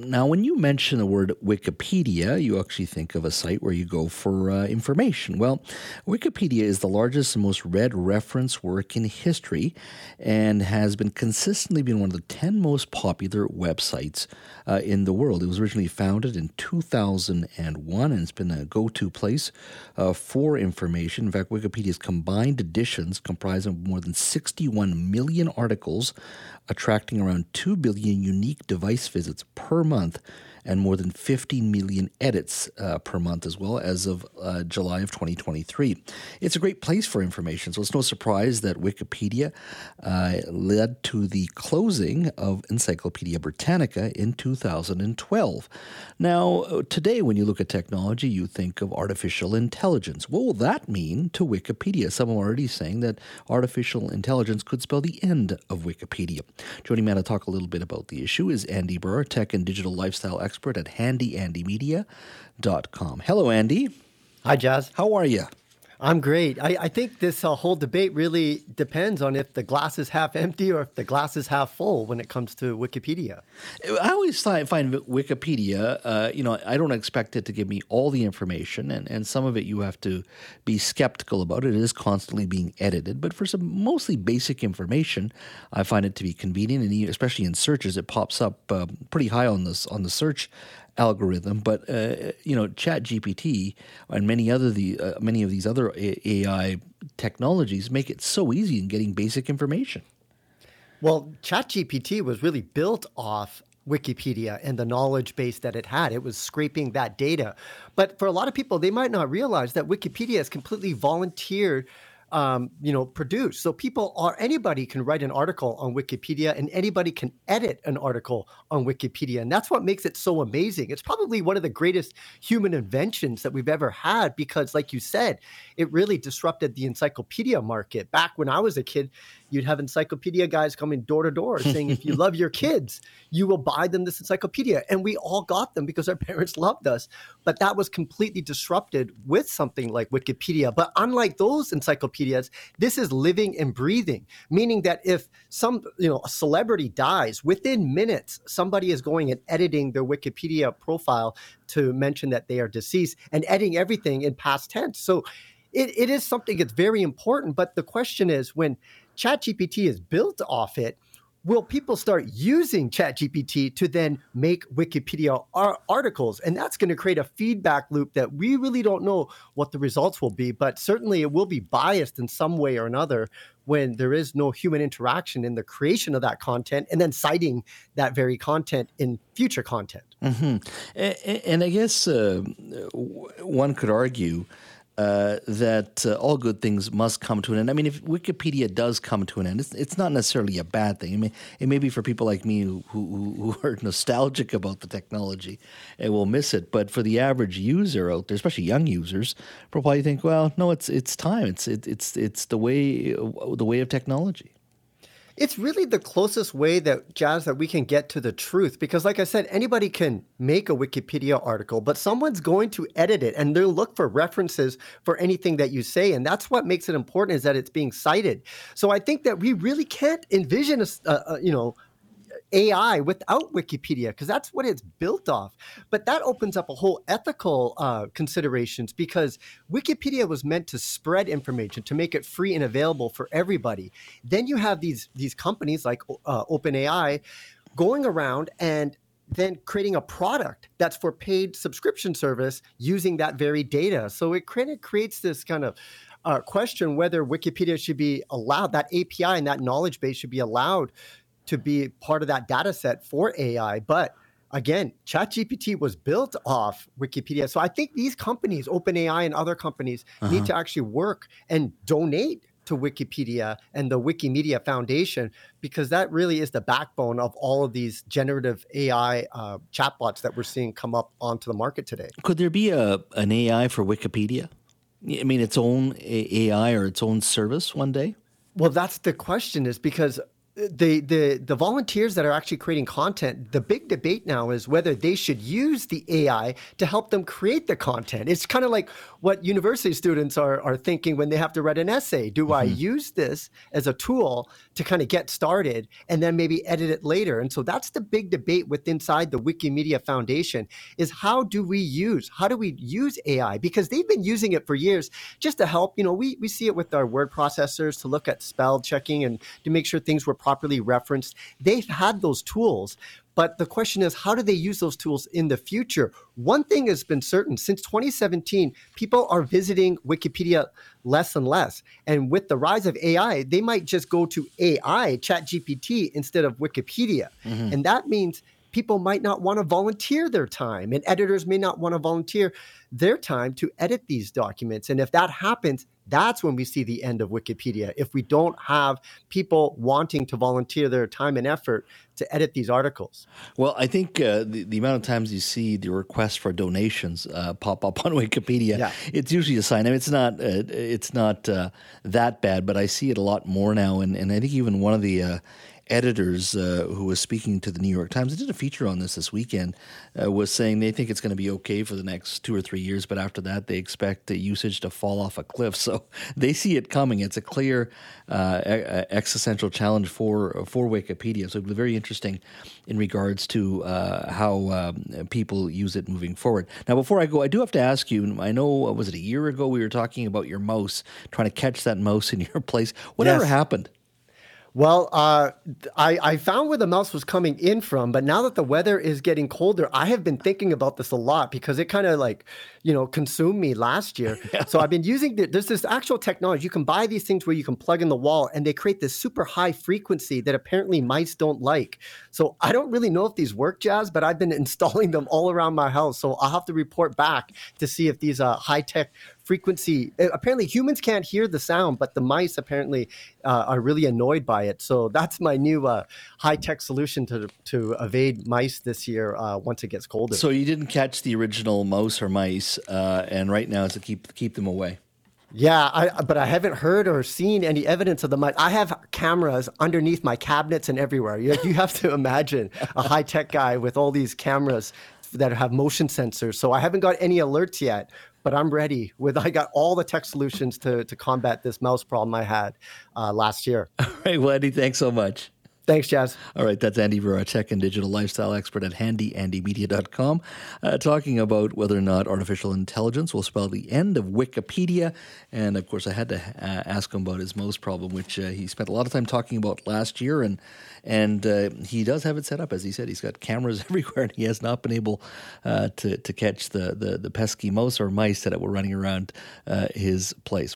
Now, when you mention the word Wikipedia, you actually think of a site where you go for uh, information. Well, Wikipedia is the largest and most read reference work in history and has been consistently been one of the 10 most popular websites uh, in the world. It was originally founded in 2001 and it's been a go to place uh, for information. In fact, Wikipedia's combined editions comprise of more than 61 million articles, attracting around 2 billion unique device visits per month and more than 15 million edits uh, per month as well as of uh, July of 2023. It's a great place for information, so it's no surprise that Wikipedia uh, led to the closing of Encyclopedia Britannica in 2012. Now, uh, today, when you look at technology, you think of artificial intelligence. What will that mean to Wikipedia? Some are already saying that artificial intelligence could spell the end of Wikipedia. Joining me to talk a little bit about the issue is Andy Baryer, tech and digital lifestyle expert expert at handyandymedia.com. Hello, Andy. Hi, Jas. How are you? I'm great. I, I think this uh, whole debate really depends on if the glass is half empty or if the glass is half full when it comes to Wikipedia. I always find Wikipedia, uh, you know, I don't expect it to give me all the information, and, and some of it you have to be skeptical about. It is constantly being edited, but for some mostly basic information, I find it to be convenient, and especially in searches, it pops up uh, pretty high on this on the search algorithm, but uh, you know, ChatGPT and many other the uh, many of these other AI technologies make it so easy in getting basic information. Well, ChatGPT was really built off Wikipedia and the knowledge base that it had. It was scraping that data. But for a lot of people, they might not realize that Wikipedia is completely volunteered um, you know, produced. So people are anybody can write an article on Wikipedia, and anybody can edit an article on Wikipedia, and that's what makes it so amazing. It's probably one of the greatest human inventions that we've ever had because, like you said, it really disrupted the encyclopedia market. Back when I was a kid, you'd have encyclopedia guys coming door to door saying, if you love your kids, you will buy them this encyclopedia. And we all got them because our parents loved us. But that was completely disrupted with something like Wikipedia. But unlike those encyclopedias, this is living and breathing, meaning that if some, you know, a celebrity dies, within minutes, somebody is going and editing their Wikipedia profile to mention that they are deceased and editing everything in past tense. So it, it is something that's very important. But the question is when ChatGPT is built off it, will people start using ChatGPT to then make Wikipedia ar- articles? And that's going to create a feedback loop that we really don't know what the results will be, but certainly it will be biased in some way or another when there is no human interaction in the creation of that content and then citing that very content in future content. Mm-hmm. And, and, I guess uh, one could argue uh, that uh, all good things must come to an end. I mean, if Wikipedia does come to an end, it's, it's not necessarily a bad thing. I mean, it may be for people like me who, who, who are nostalgic about the technology and will miss it. But for the average user out there, especially young users, probably think, well, no, it's it's time. It's it, it's it's the way the way of technology it's really the closest way that Jas that we can get to the truth because like i said anybody can make a wikipedia article but someone's going to edit it and they'll look for references for anything that you say and that's what makes it important is that it's being cited. So i think that we really can't envision a, a you know AI without Wikipedia because that's what it's built off. But that opens up a whole ethical uh, considerations because Wikipedia was meant to spread information to make it free and available for everybody. Then you have these these companies like uh, OpenAI going around and then creating a product that's for paid subscription service using that very data. So it kind of creates this kind of uh, question whether Wikipedia should be allowed, that API and that knowledge base should be allowed to be part of that data set for AI. But again, ChatGPT was built off Wikipedia. So I think these companies, OpenAI and other companies, uh-huh. need to actually work and donate to Wikipedia and the Wikimedia Foundation because that really is the backbone of all of these generative AI uh, chatbots that we're seeing come up onto the market today. Could there be a an AI for Wikipedia? I mean, its own AI or its own service one day? Well, that's the question. Is because the the the volunteers that are actually creating content, the big debate now is whether they should use the AI to help them create the content. It's kind of like what university students are are thinking when they have to write an essay. Do mm-hmm. I use this as a tool to kind of get started and then maybe edit it later? And so that's the big debate with inside the Wikimedia Foundation is how do we use how do we use AI because they've been using it for years just to help. You know, we we see it with our word processors to look at spell checking and to make sure things were properly referenced. They've had those tools, but the question is, how do they use those tools in the future? One thing has been certain since 2017, people are visiting Wikipedia less and less. And with the rise of AI, they might just go to AI, ChatGPT, instead of Wikipedia. Mm-hmm. And that means people might not want to volunteer their time, and editors may not want to volunteer their time to edit these documents. And if that happens, that's when we see the end of Wikipedia. If we don't have people wanting to volunteer their time and effort to edit these articles. Well, I think uh, the, the amount of times you see the request for donations uh, pop up on Wikipedia, yeah. it's usually a sign. I mean, it's not uh, it's not uh, that bad, but I see it a lot more now. And, and I think even one of the uh, editors uh, who was speaking to the New York Times, I did a feature on this this weekend, uh, was saying they think it's going to be okay for the next two or three years, but after that, they expect the usage to fall off a cliff. So they see it coming. It's a clear uh, existential challenge for for Wikipedia. So it'll be very interesting in regards to uh, how um, people use it moving forward. Now, before I go, I do have to ask you. I know was it a year ago we were talking about your mouse, trying to catch that mouse in your place. Whatever yes. happened? Well, uh, I, I found where the mouse was coming in from, but now that the weather is getting colder, I have been thinking about this a lot because it kind of like, you know, consumed me last year. Yeah. So I've been using, the, there's this actual technology. You can buy these things where you can plug in the wall and they create this super high frequency that apparently mice don't like. So I don't really know if these work, Jas, but I've been installing them all around my house. So I'll have to report back to see if these uh, high tech frequency. Uh, apparently, humans can't hear the sound, but the mice apparently uh, are really annoyed by it. So that's my new uh, high tech solution to to evade mice this year uh, once it gets colder. So you didn't catch the original mouse or mice, uh, and right now is to keep keep them away. Yeah, I, but I haven't heard or seen any evidence of the mice. I have cameras underneath my cabinets and everywhere. You, you have to imagine a high tech guy with all these cameras that have motion sensors. So I haven't got any alerts yet, but I'm ready with I got all the tech solutions to to combat this mouse problem I had uh, last year. All right, Andy, thanks so much. Thanks, Jas. All right, that's Andy Baryer, tech and digital lifestyle expert at handyandymedia.com, uh, talking about whether or not artificial intelligence will spell the end of Wikipedia. And of course, I had to uh, ask him about his most problem, which uh, he spent a lot of time talking about last year. And and uh, he does have it set up, as he said. He's got cameras everywhere, and he has not been able uh, to, to catch the, the, the pesky mouse or mice that were running around uh, his place.